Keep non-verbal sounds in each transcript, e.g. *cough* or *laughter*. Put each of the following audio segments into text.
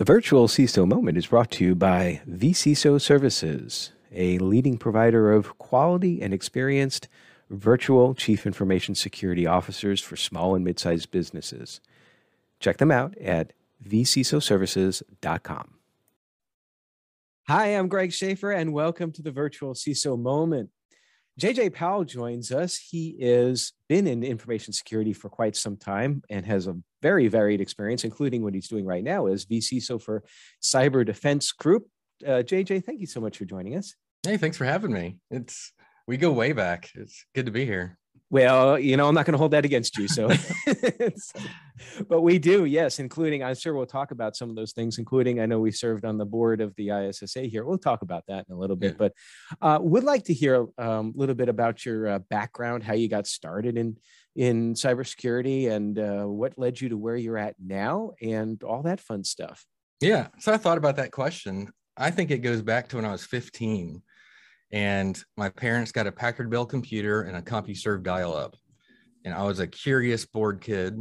The virtual CISO moment is brought to you by vCISO Services, a leading provider of quality and experienced virtual chief information security officers for small and mid-sized businesses. Check them out at vcisoservices.com. Hi, I'm Greg Schaffer, and welcome to the virtual CISO moment. JJ Powell joins us. He has been in information security for quite some time and has a very varied experience, including what he's doing right now as vCISO for Cyber Defense Group. Uh, JJ, thank you so much for joining us. Hey, thanks for having me. It's we go way back. It's good to be here. Well, you know, I'm not going to hold that against you. So, *laughs* *laughs* but we do, yes, including, I'm sure we'll talk about some of those things, including, I know we served on the board of the ISSA here. We'll talk about that in a little bit, yeah. but uh, would like to hear um, a um, little bit about your uh, background, how you got started in, in cybersecurity and uh, what led you to where you're at now and all that fun stuff. Yeah. So I thought about that question. I think it goes back to when I was 15 and my parents got a Packard Bell computer and a CompuServe dial-up. And I was a curious, bored kid,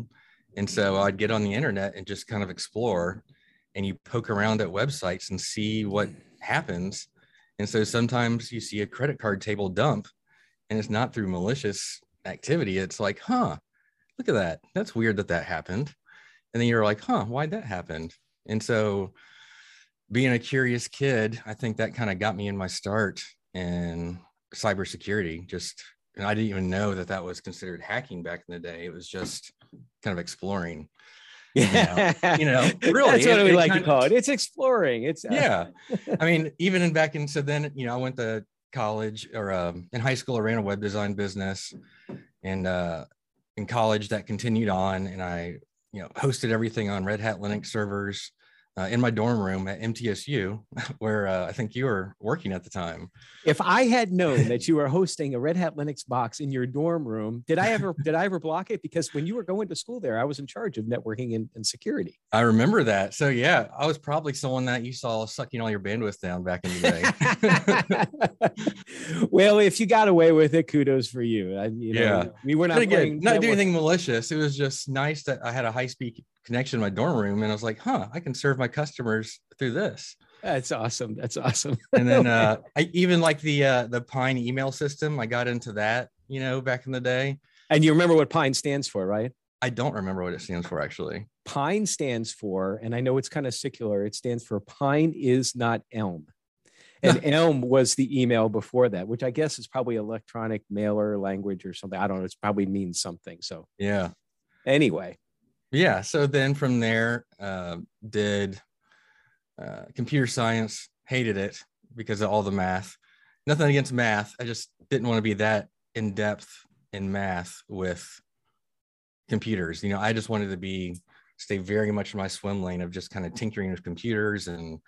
and so I'd get on the internet and just kind of explore. And you poke around at websites and see what happens. And so sometimes you see a credit card table dump, and it's not through malicious activity. It's like, huh, look at that. That's weird that that happened. And then you're like, huh, why'd that happen? And so being a curious kid, I think that kind of got me in my start in cybersecurity. Just, and I didn't even know that that was considered hacking back in the day. It was just kind of exploring. Yeah, you know, *laughs* you know really, that's what it, we like to call it. It's exploring. It's uh... yeah. *laughs* I mean, even in back in so then, you know, I went to college or um, in high school, I ran a web design business, and uh, in college that continued on, and I, you know, hosted everything on Red Hat Linux servers uh, in my dorm room at MTSU, *laughs* where uh, I think you were working at the time. If I had known that you *laughs* were hosting a Red Hat Linux box in your dorm room, did I ever did I ever block it? Because when you were going to school there, I was in charge of networking and, and security. I remember that. So yeah, I was probably someone that you saw sucking all your bandwidth down back in the day. *laughs* well, if you got away with it, kudos for you. I, you know, yeah, we were not not doing anything malicious. It was just nice that I had a high speed connection in my dorm room and I was like, huh, I can serve my customers through this. That's awesome. That's awesome. and then *laughs* uh, I even like the uh, the Pine email system. I got into that, you know, back in the day. And you remember what Pine stands for, right? I don't remember what it stands for actually. Pine stands for, and I know it's kind of secular. It stands for Pine is not Elm. And *laughs* Elm was the email before that, which I guess is probably electronic mailer language or something. I don't know. It probably means something. So yeah. Anyway, yeah so then from there uh, did uh, computer science hated it because of all the math. Nothing against math i just didn't want to be that in depth in math with computers you know i just wanted to be stay very much in my swim lane of just kind of tinkering with computers and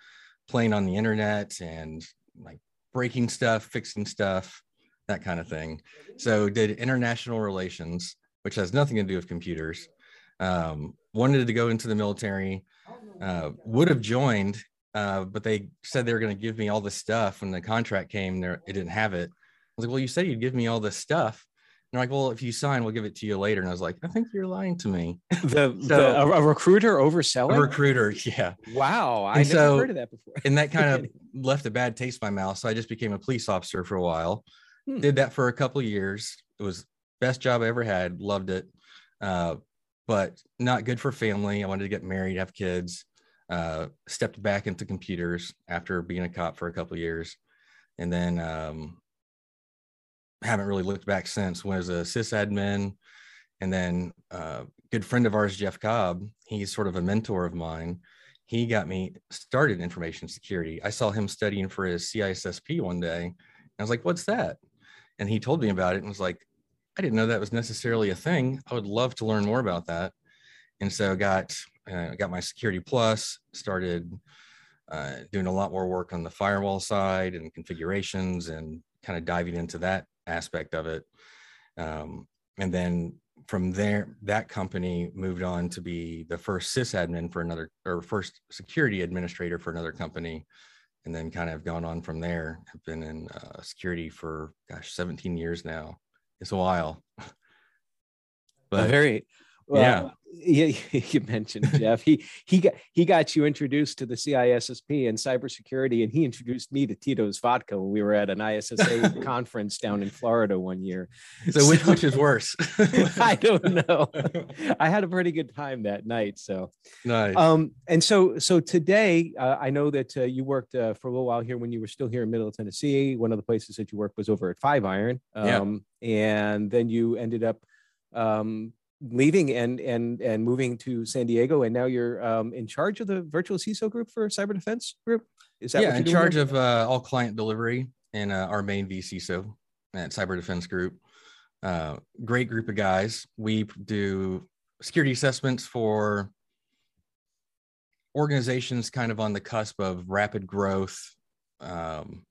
playing on the internet and like breaking stuff fixing stuff that kind of thing. So did international relations which has nothing to do with computers um, wanted to go into the military, uh, would have joined, uh, but they said they were going to give me all the stuff. When the contract came, there it didn't have it. I was like, "Well, you said you'd give me all this stuff." And they're like, "Well, if you sign, we'll give it to you later." And I was like, "I think you're lying to me." The, *laughs* so, the a, a, recruiter overselling. A recruiter, yeah. Wow, I never so, heard of that before. and that kind of *laughs* left a bad taste in my mouth. So I just became a police officer for a while. Hmm. Did that for a couple years. It was best job I ever had. Loved it. Uh, but not good for family. I wanted to get married, have kids. Uh, stepped back into computers after being a cop for a couple years, and then um, haven't really looked back since. Was a sysadmin, and then uh, good friend of ours, Jeff Cobb. He's sort of a mentor of mine. He got me started in information security. I saw him studying for his CISSP one day. I was like, "What's that?" And he told me about it and was like, I didn't know that was necessarily a thing. I would love to learn more about that. And so got uh, got my security plus, started uh, doing a lot more work on the firewall side and configurations and kind of diving into that aspect of it. Um, and then from there, that company moved on to be the first sysadmin for another or first security administrator for another company. And then kind of gone on from there. Have been in uh, security for gosh, 17 years now it's a while. but very Well, yeah. You, *laughs* you mentioned Jeff. He he got he got you introduced to the CISSP and cybersecurity, and he introduced me to Tito's Vodka when we were at an ISSA *laughs* conference down in Florida one year. So, so which which is worse? *laughs* I don't know. I had a pretty good time that night. So nice. Um, and so so today, uh, I know that uh, you worked uh, for a little while here when you were still here in Middle Tennessee. One of the places that you worked was over at Five Iron. Um, yeah. and then you ended up um, leaving and and and moving to San Diego, and now you're um, in charge of the virtual CISO group for Cyber Defense Group. Is that yeah, in charge of uh, all client delivery and uh, our main vCISO at Cyber Defense Group. Uh, great group of guys. We do security assessments for organizations kind of on the cusp of rapid growth, um,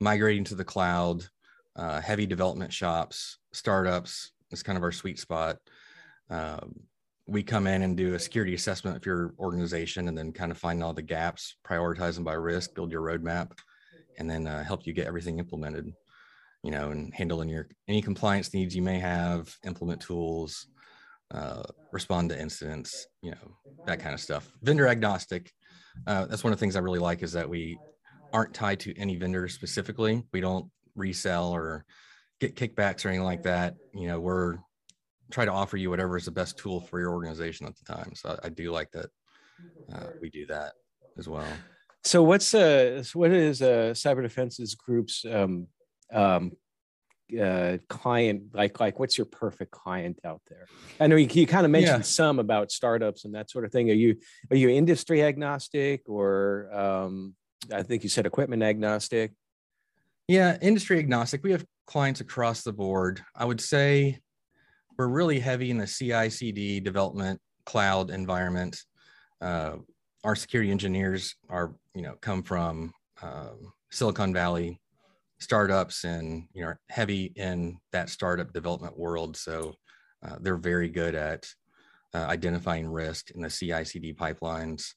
migrating to the cloud, uh, heavy development shops, startups. It's kind of our sweet spot. Um, we come in and do a security assessment of your organization and then kind of find all the gaps, prioritize them by risk, build your roadmap, and then uh, help you get everything implemented, you know, and handling your any compliance needs you may have, implement tools, uh, respond to incidents, you know, that kind of stuff. Vendor agnostic. Uh, that's one of the things I really like is that we aren't tied to any vendor specifically. We don't resell or get kickbacks or anything like that. You know, we're try to offer you whatever is the best tool for your organization at the time. So I, I do like that uh, we do that as well. So what's uh what is uh cyber defenses groups um um uh client like like what's your perfect client out there i know you, you kind of mentioned yeah. some about startups and that sort of thing are you are you industry agnostic or um i think you said equipment agnostic yeah industry agnostic we have clients across the board i would say we're really heavy in the CI/CD development cloud environment. Uh, our security engineers are, you know, come from um, Silicon Valley startups and you know heavy in that startup development world. So uh, they're very good at uh, identifying risk in the CI/CD pipelines.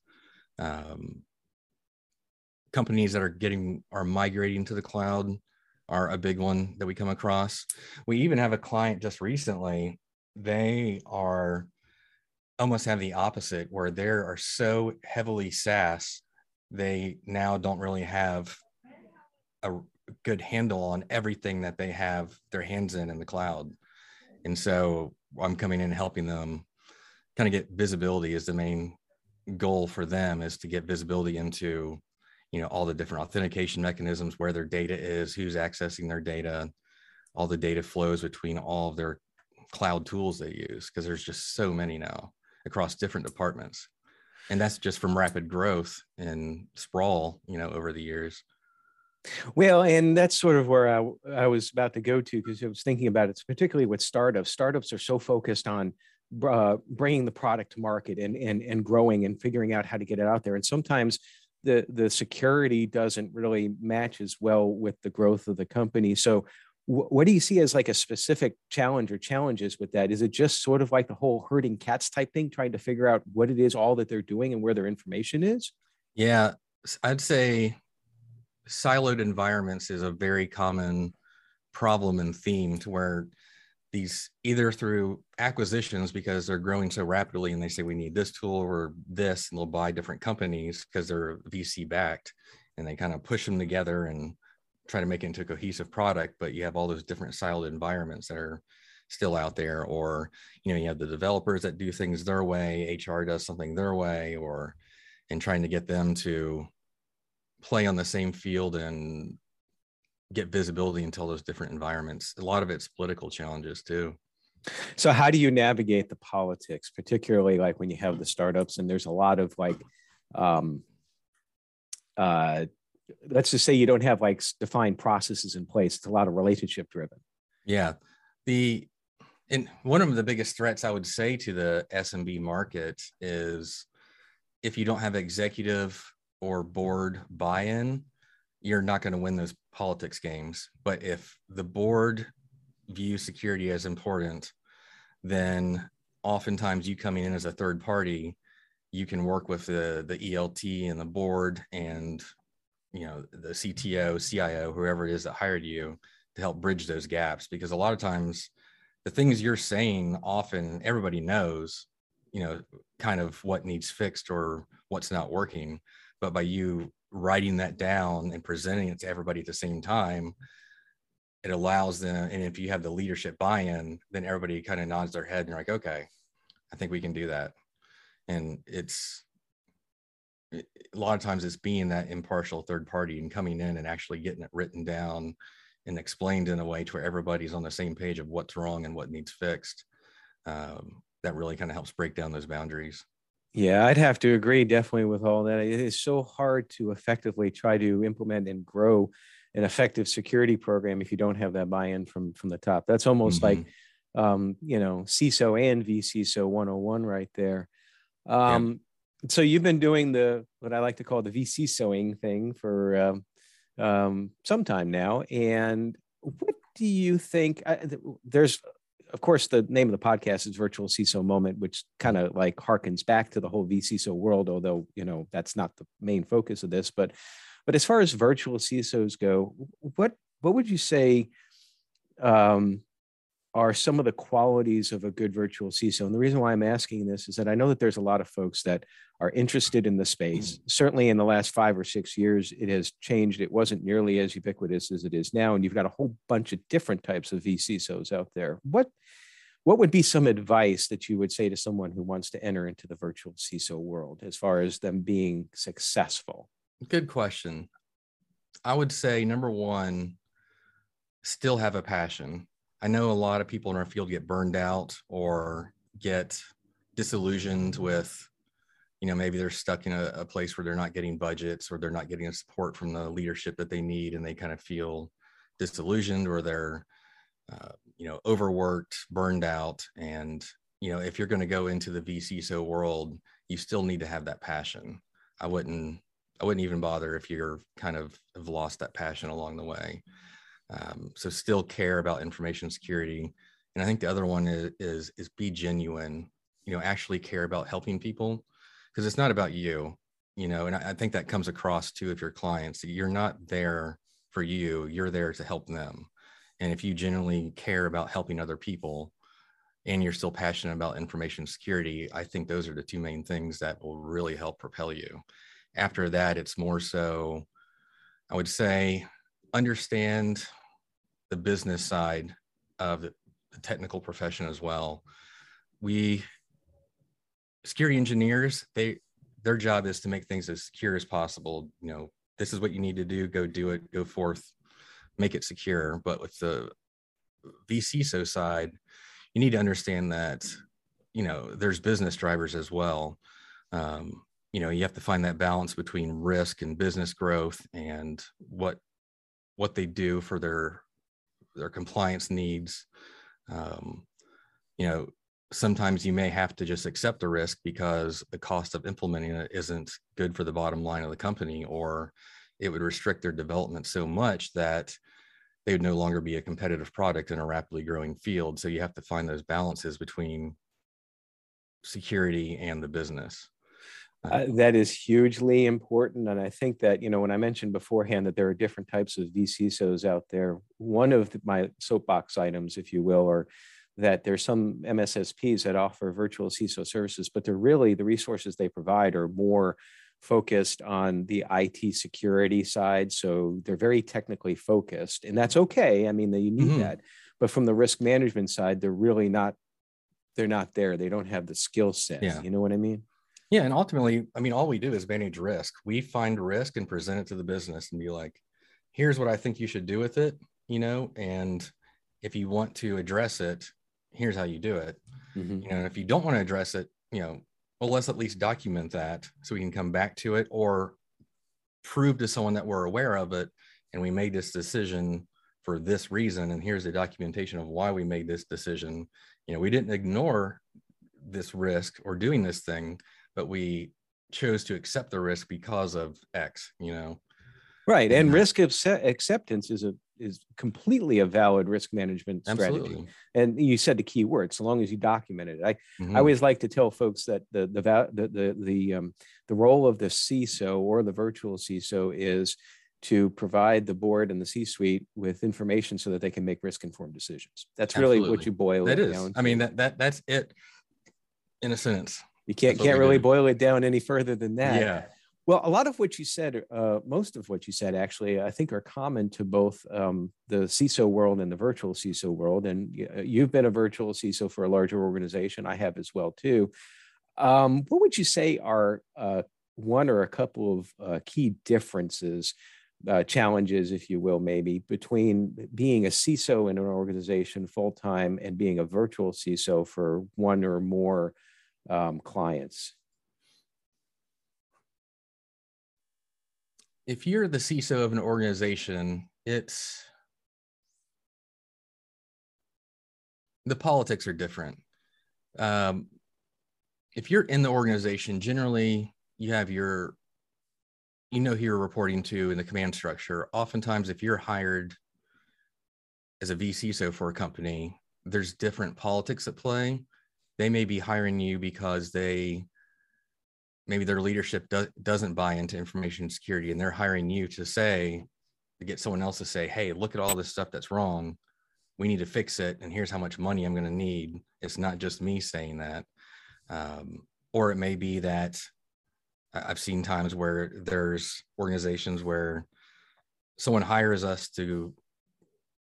Um, companies that are getting are migrating to the cloud are a big one that we come across. We even have a client just recently. They are almost have the opposite, where they are so heavily SaaS, they now don't really have a good handle on everything that they have their hands in in the cloud. And so I'm coming in and helping them kind of get visibility is the main goal for them is to get visibility into you know all the different authentication mechanisms where their data is who's accessing their data all the data flows between all of their cloud tools they use because there's just so many now across different departments. And that's just from rapid growth and sprawl you know over the years. Well and that's sort of where i, I was about to go to because i was thinking about it particularly with startups. Startups are so focused on uh, bringing the product to market and, and and growing and figuring out how to get it out there. And sometimes the the security doesn't really match as well with the growth of the company. So what do you see as like a specific challenge or challenges with that? Is it just sort of like the whole herding cats type thing, trying to figure out what it is all that they're doing and where their information is? Yeah, I'd say siloed environments is a very common problem and theme to where these either through acquisitions because they're growing so rapidly and they say we need this tool or this and they'll buy different companies because they're vc backed and they kind of push them together and try to make it into a cohesive product but you have all those different siloed environments that are still out there or you know you have the developers that do things their way hr does something their way or and trying to get them to play on the same field and get visibility into all those different environments. A lot of it's political challenges too. So how do you navigate the politics, particularly like when you have the startups and there's a lot of like, um, uh, let's just say you don't have like defined processes in place. It's a lot of relationship driven. Yeah. The, and one of the biggest threats I would say to the SMB market is if you don't have executive or board buy-in, you're not going to win those politics games. But if the board views security as important, then oftentimes you coming in as a third party, you can work with the the ELT and the board and you know the CTO, CIO, whoever it is that hired you to help bridge those gaps. Because a lot of times the things you're saying often everybody knows, you know, kind of what needs fixed or what's not working. But by you writing that down and presenting it to everybody at the same time, it allows them. And if you have the leadership buy in, then everybody kind of nods their head and you're like, okay, I think we can do that. And it's, a lot of times it's being that impartial third party and coming in and actually getting it written down and explained in a way to where everybody's on the same page of what's wrong and what needs fixed. Um, that really kind of helps break down those boundaries. Yeah, I'd have to agree definitely with all that. It is so hard to effectively try to implement and grow an effective security program if you don't have that buy-in from from the top. That's almost mm-hmm. like um, you know, CISO and vCISO 101 right there. Um, yeah. so you've been doing the what I like to call the vCISOing thing for um, um, some time now. And what do you think? I, there's, of course, the name of the podcast is Virtual CISO Moment, which kind of like harkens back to the whole vCISO world, although you know that's not the main focus of this. But, but as far as virtual CISOs go, what what would you say? Um, are some of the qualities of a good virtual CISO. And the reason why I'm asking this is that I know that there's a lot of folks that are interested in the space. Mm-hmm. Certainly in the last five or six years, it has changed. It wasn't nearly as ubiquitous as it is now. And you've got a whole bunch of different types of vCISOs out there. What what would be some advice that you would say to someone who wants to enter into the virtual CISO world as far as them being successful? Good question. I would say number one, still have a passion I know a lot of people in our field get burned out or get disillusioned with, you know, maybe they're stuck in a, a place where they're not getting budgets or they're not getting the support from the leadership that they need, and they kind of feel disillusioned or they're, uh, you know, overworked, burned out, and you know, if you're going to go into the vCISO world, you still need to have that passion. I wouldn't, I wouldn't even bother if you're kind of have lost that passion along the way. Um, so still care about information security. And I think the other one is, is, is be genuine, you know, actually care about helping people because it's not about you, you know, and I, I think that comes across too if your clients, you're not there for you, you're there to help them. And if you genuinely care about helping other people and you're still passionate about information security, I think those are the two main things that will really help propel you. After that, it's more so, I would say, understand the business side of the technical profession as well. We security engineers, they their job is to make things as secure as possible. You know, this is what you need to do, go do it, go forth, make it secure. But with the vCISO side, you need to understand that, you know, there's business drivers as well. Um, you know, you have to find that balance between risk and business growth and what what they do for their their compliance needs. Um, you know, sometimes you may have to just accept the risk because the cost of implementing it isn't good for the bottom line of the company, or it would restrict their development so much that they would no longer be a competitive product in a rapidly growing field. So you have to find those balances between security and the business. Uh, that is hugely important. And I think that, you know, when I mentioned beforehand that there are different types of vCISOs out there, one of the, my soapbox items, if you will, are that there's some MSSPs that offer virtual CISO services, but they're really the resources they provide are more focused on the IT security side. So they're very technically focused, and that's okay. I mean, you need mm-hmm. that. But from the risk management side, they're really not, they're not there. They don't have the skill set. Yeah. You know what I mean? Yeah, and ultimately, I mean, all we do is manage risk. We find risk and present it to the business and be like, here's what I think you should do with it, you know, and if you want to address it, here's how you do it. Mm-hmm. You know, if you don't want to address it, you know, well, let's at least document that so we can come back to it or prove to someone that we're aware of it and we made this decision for this reason and here's the documentation of why we made this decision you know we didn't ignore this risk or doing this thing but we chose to accept the risk because of X, you know. Right. And risk of acceptance is a is completely a valid risk management strategy. Absolutely. And you said the key word, so long as you document it. I, mm-hmm. I always like to tell folks that the the the the the, um, the role of the CISO or the virtual CISO is to provide the board and the C-suite with information so that they can make risk-informed decisions. That's really Absolutely. what you boil that it is. down. To. I mean that that that's it in a sentence. You can't can't really do. boil it down any further than that. Yeah. Well, a lot of what you said, uh, most of what you said, actually, I think are common to both um, the CISO world and the virtual CISO world. And uh, you've been a virtual CISO for a larger organization. I have as well too. Um, what would you say are uh, one or a couple of uh, key differences, uh, challenges, if you will, maybe between being a CISO in an organization full time and being a virtual CISO for one or more um, clients? if you're the CISO of an organization, it's the politics are different. Um, if you're in the organization, generally you have your, you know who you're reporting to in the command structure. Oftentimes, if you're hired as a VCISO for a company, there's different politics at play. They may be hiring you because they maybe their leadership do, doesn't buy into information security and they're hiring you to say to get someone else to say hey look at all this stuff that's wrong. We need to fix it and here's how much money i'm going to need. It's not just me saying that. Um, or it may be that i've seen times where there's organizations where someone hires us to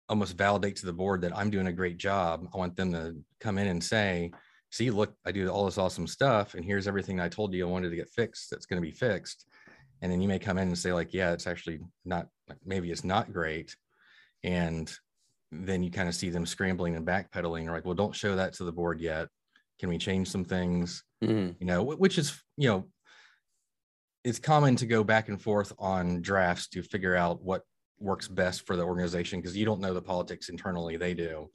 almost validate to the board that i'm doing a great job. I want them to come in and say see, look, I do all this awesome stuff, and here's everything I told you I wanted to get fixed that's going to be fixed. And then you may come in and say, like, yeah, it's actually not, maybe it's not great. And then you kind of see them scrambling and backpedaling, or like, well, don't show that to the board yet. Can we change some things? Mm-hmm. You know, which is, you know, it's common to go back and forth on drafts to figure out what works best for the organization because you don't know the politics internally, they do.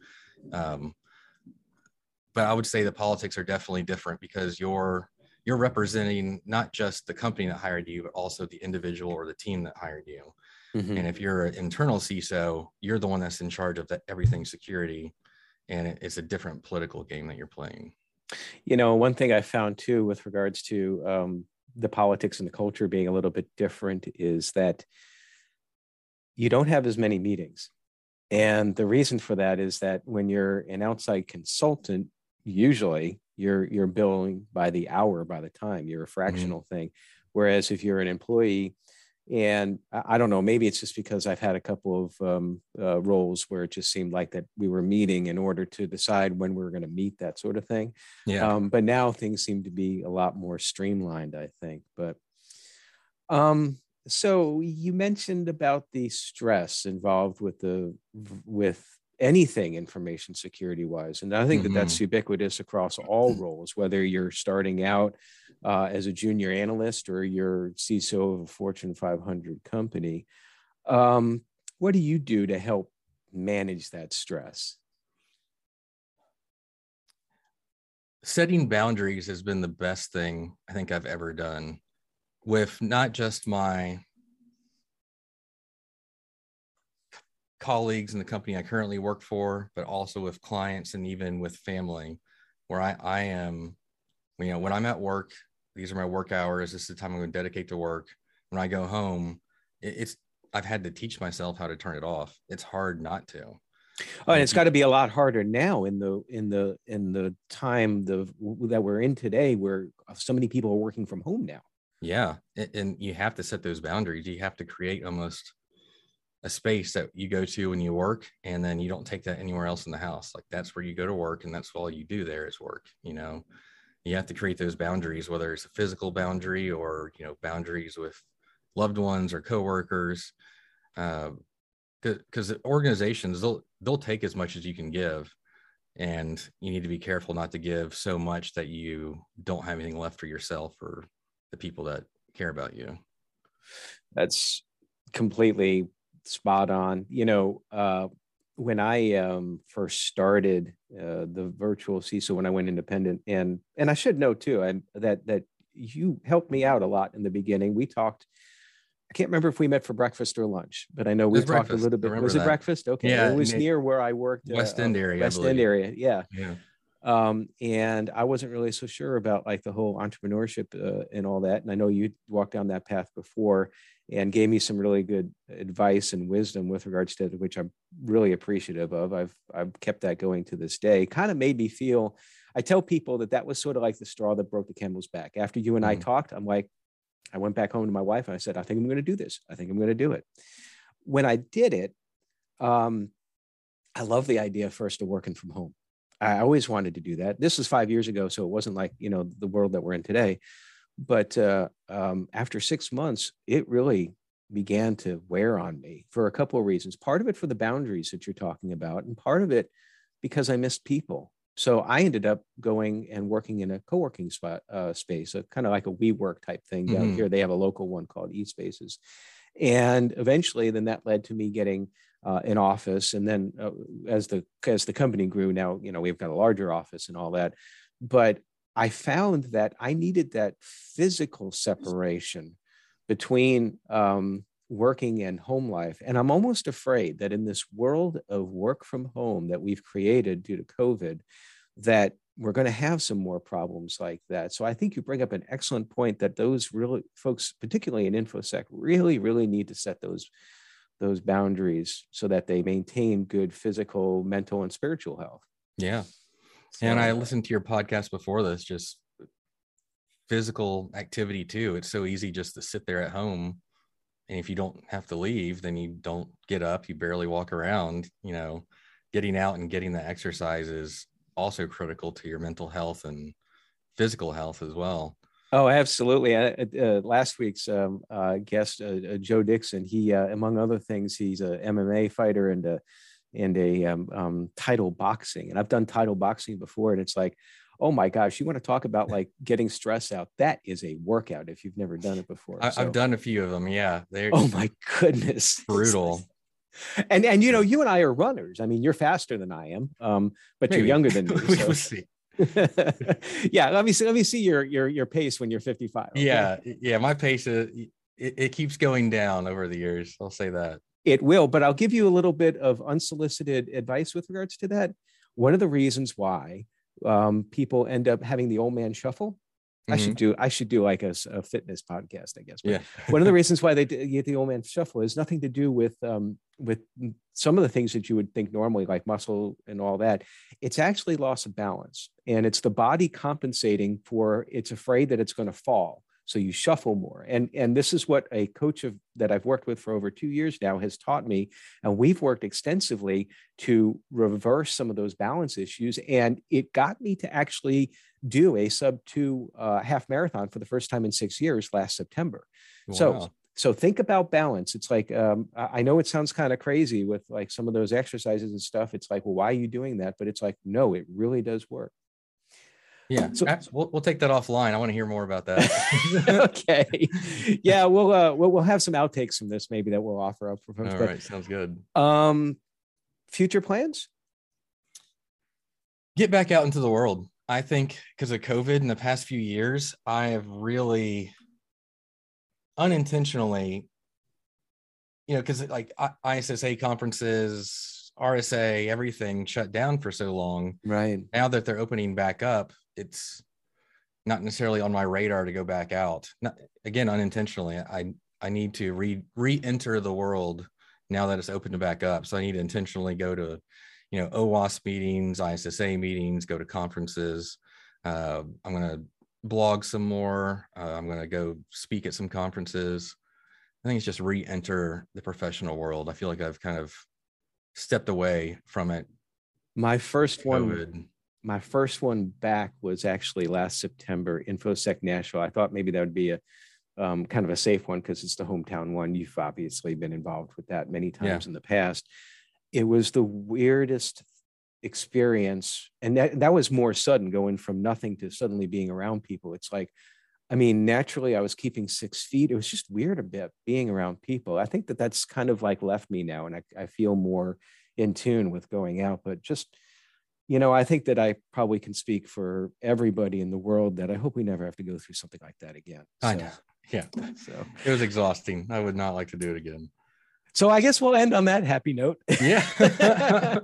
Um, but I would say the politics are definitely different because you're you're representing not just the company that hired you, but also the individual or the team that hired you. Mm-hmm. And if you're an internal CISO, you're the one that's in charge of that everything security, and it's a different political game that you're playing. You know, one thing I found too, with regards to um, the politics and the culture being a little bit different, is that you don't have as many meetings. And the reason for that is that when you're an outside consultant, usually you're you're billing by the hour by the time you're a mm-hmm. fractional mm-hmm. thing whereas if you're an employee and I, don't know maybe it's just because i've had a couple of um, uh, roles where it just seemed like that we were meeting in order to decide when we were going to meet that sort of thing yeah um, but now things seem to be a lot more streamlined i think but um so you mentioned about the stress involved with the with anything information security wise. And I think mm-hmm. that that's mm-hmm. ubiquitous across all roles, whether you're starting out uh, as a junior analyst or you're CISO of a Fortune 500 company. Um, what do you do to help manage that stress? Setting boundaries has been the best thing I think I've ever done with not just my colleagues in the company I currently work for, but also with clients and even with family, where I, I am, you know, when I'm at work, these are my work hours. This is the time I'm going to dedicate to work. When I go home, it, it's I've had to teach myself how to turn it off. It's hard not to. Oh, and it's mm-hmm. got to be a lot harder now in the in the in the time the that we're in today, where so many people are working from home now. Yeah, and you have to set those boundaries. You have to create almost a space that you go to when you work and then you don't take that anywhere else in the house. Like that's where you go to work and that's all you do there is work you know? You have to create those boundaries whether it's a physical boundary or you know boundaries with loved ones or coworkers because uh, organizations they'll they'll take as much as you can give and you need to be careful not to give so much that you don't have anything left for yourself or the people that care about you. That's completely spot on. You know, uh, when I um, first started uh, the virtual CISO, when I went independent, and and I should know too, and that that you helped me out a lot in the beginning. We talked. I can't remember if we met for breakfast or lunch, but I know we talked breakfast. a little bit. Was it breakfast? Okay, yeah, it was near where I worked. Uh, West End area. West End area. Yeah. Yeah. Um, and I wasn't really so sure about like the whole entrepreneurship uh, and all that. And I know you walked down that path before and gave me some really good advice and wisdom with regards to it, which I'm really appreciative of. I've I've kept that going to this day. Kind of made me feel. I tell people that that was sort of like the straw that broke the camel's back. After you and mm-hmm. I talked, I'm like, I went back home to my wife and I said, I think I'm going to do this. I think I'm going to do it. When I did it, um, I love the idea first of working from home. I always wanted to do that. This was five years ago, so it wasn't like you know the world that we're in today. But uh, um, after six months, it really began to wear on me for a couple of reasons. Part of it for the boundaries that you're talking about, and part of it because I missed people. So I ended up going and working in a co-working spot uh, space, a kind of like a WeWork type thing down mm-hmm. here. They have a local one called eSpaces, and eventually, then that led to me getting uh, an office, and then uh, as the as the company grew, now you know we've got a larger office and all that. But I found that I needed that physical separation between um, working and home life, and I'm almost afraid that in this world of work from home that we've created due to COVID, that we're going to have some more problems like that. So I think you bring up an excellent point that those really folks, particularly in infosec, really, really need to set those those boundaries so that they maintain good physical, mental, and spiritual health. Yeah. So, and I listened to your podcast before this, just physical activity too. It's so easy just to sit there at home. And if you don't have to leave, then you don't get up, you barely walk around. You know, getting out and getting the exercise is also critical to your mental health and physical health as well. Oh, absolutely. Uh, uh, last week's um, uh, guest, uh, uh, Joe Dixon, he, uh, among other things, he's a MMA fighter and a, and a um, um, title boxing. And I've done title boxing before, and it's like, oh my gosh, you want to talk about like getting stress out? That is a workout if you've never done it before. I, have done a few of them. Yeah, they're oh my goodness, *laughs* brutal. and and you know, you and I are runners. I mean, you're faster than I am, um, but Maybe. you're younger than *laughs* me. So. we'll see. *laughs* yeah, let me see. Let me see your your your pace when you're 55. Okay? Yeah, yeah. My pace is it, it keeps going down over the years. I'll say that it will. But I'll give you a little bit of unsolicited advice with regards to that. One of the reasons why um, people end up having the old man shuffle I should mm-hmm. do I should do like a, a fitness podcast, I guess. But yeah. *laughs* one of the reasons why they get the old man shuffle is nothing to do with um, with some of the things that you would think normally, like muscle and all that. It's actually loss of balance, and it's the body compensating for. It's afraid that it's going to fall, so you shuffle more. And and this is what a coach of that i've worked with for over two years now has taught me. And we've worked extensively to reverse some of those balance issues. And it got me to actually do a sub two uh, half marathon for the first time in six years last september. Wow. so so think about balance. It's like um, i know it sounds kind of crazy with like some of those exercises and stuff. It's like well why are you doing that? But it's like no it really does work yeah, so we'll, we'll take that offline. I want to hear more about that. *laughs* okay. Yeah, we'll, uh, we'll we'll have some outtakes from this maybe that we'll offer up for folks. All but, right, sounds good. Um, future plans? Get back out into the world. I think because of COVID in the past few years, I have really unintentionally, you know, because like ISSA conferences, RSA, everything shut down for so long. Right. Now that they're opening back up, it's not necessarily on my radar to go back out. Not, again, unintentionally. I I need to re re-enter the world now that it's open to back up. So I need to intentionally go to, you know, OWASP meetings, ISSA meetings, go to conferences. Uh, I'm going to blog some more. Uh, I'm going to go speak at some conferences. I think it's just re-enter the professional world. I feel like I've kind of stepped away from it. My first COVID. one my first one back was actually last September, InfoSec Nashville. I thought maybe that would be a um, kind of a safe one because it's the hometown one. You've obviously been involved with that many times yeah. in the past. It was the weirdest experience, and that that was more sudden, going from nothing to suddenly being around people. It's like, I mean, naturally, I was keeping six feet. It was just weird a bit being around people. I think that that's kind of like left me now, and I, I feel more in tune with going out, but just you know, I think that I probably can speak for everybody in the world that I hope we never have to go through something like that again. So, I know. Yeah. So it was exhausting. I would not like to do it again. So I guess we'll end on that happy note. Yeah. *laughs*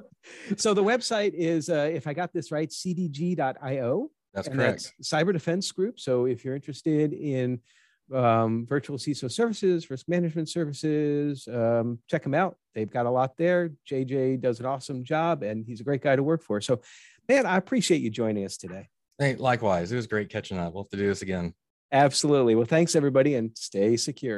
so the website is, uh, if I got this right, cdg.io. That's and correct. That's Cyber Defense Group. So if you're interested in um, virtual CISO services, risk management services, um, check them out. They've got a lot there. JJ does an awesome job and he's a great guy to work for. So, man, I appreciate you joining us today. Hey, likewise. It was great catching up. We'll have to do this again. Absolutely. Well, thanks everybody and stay secure.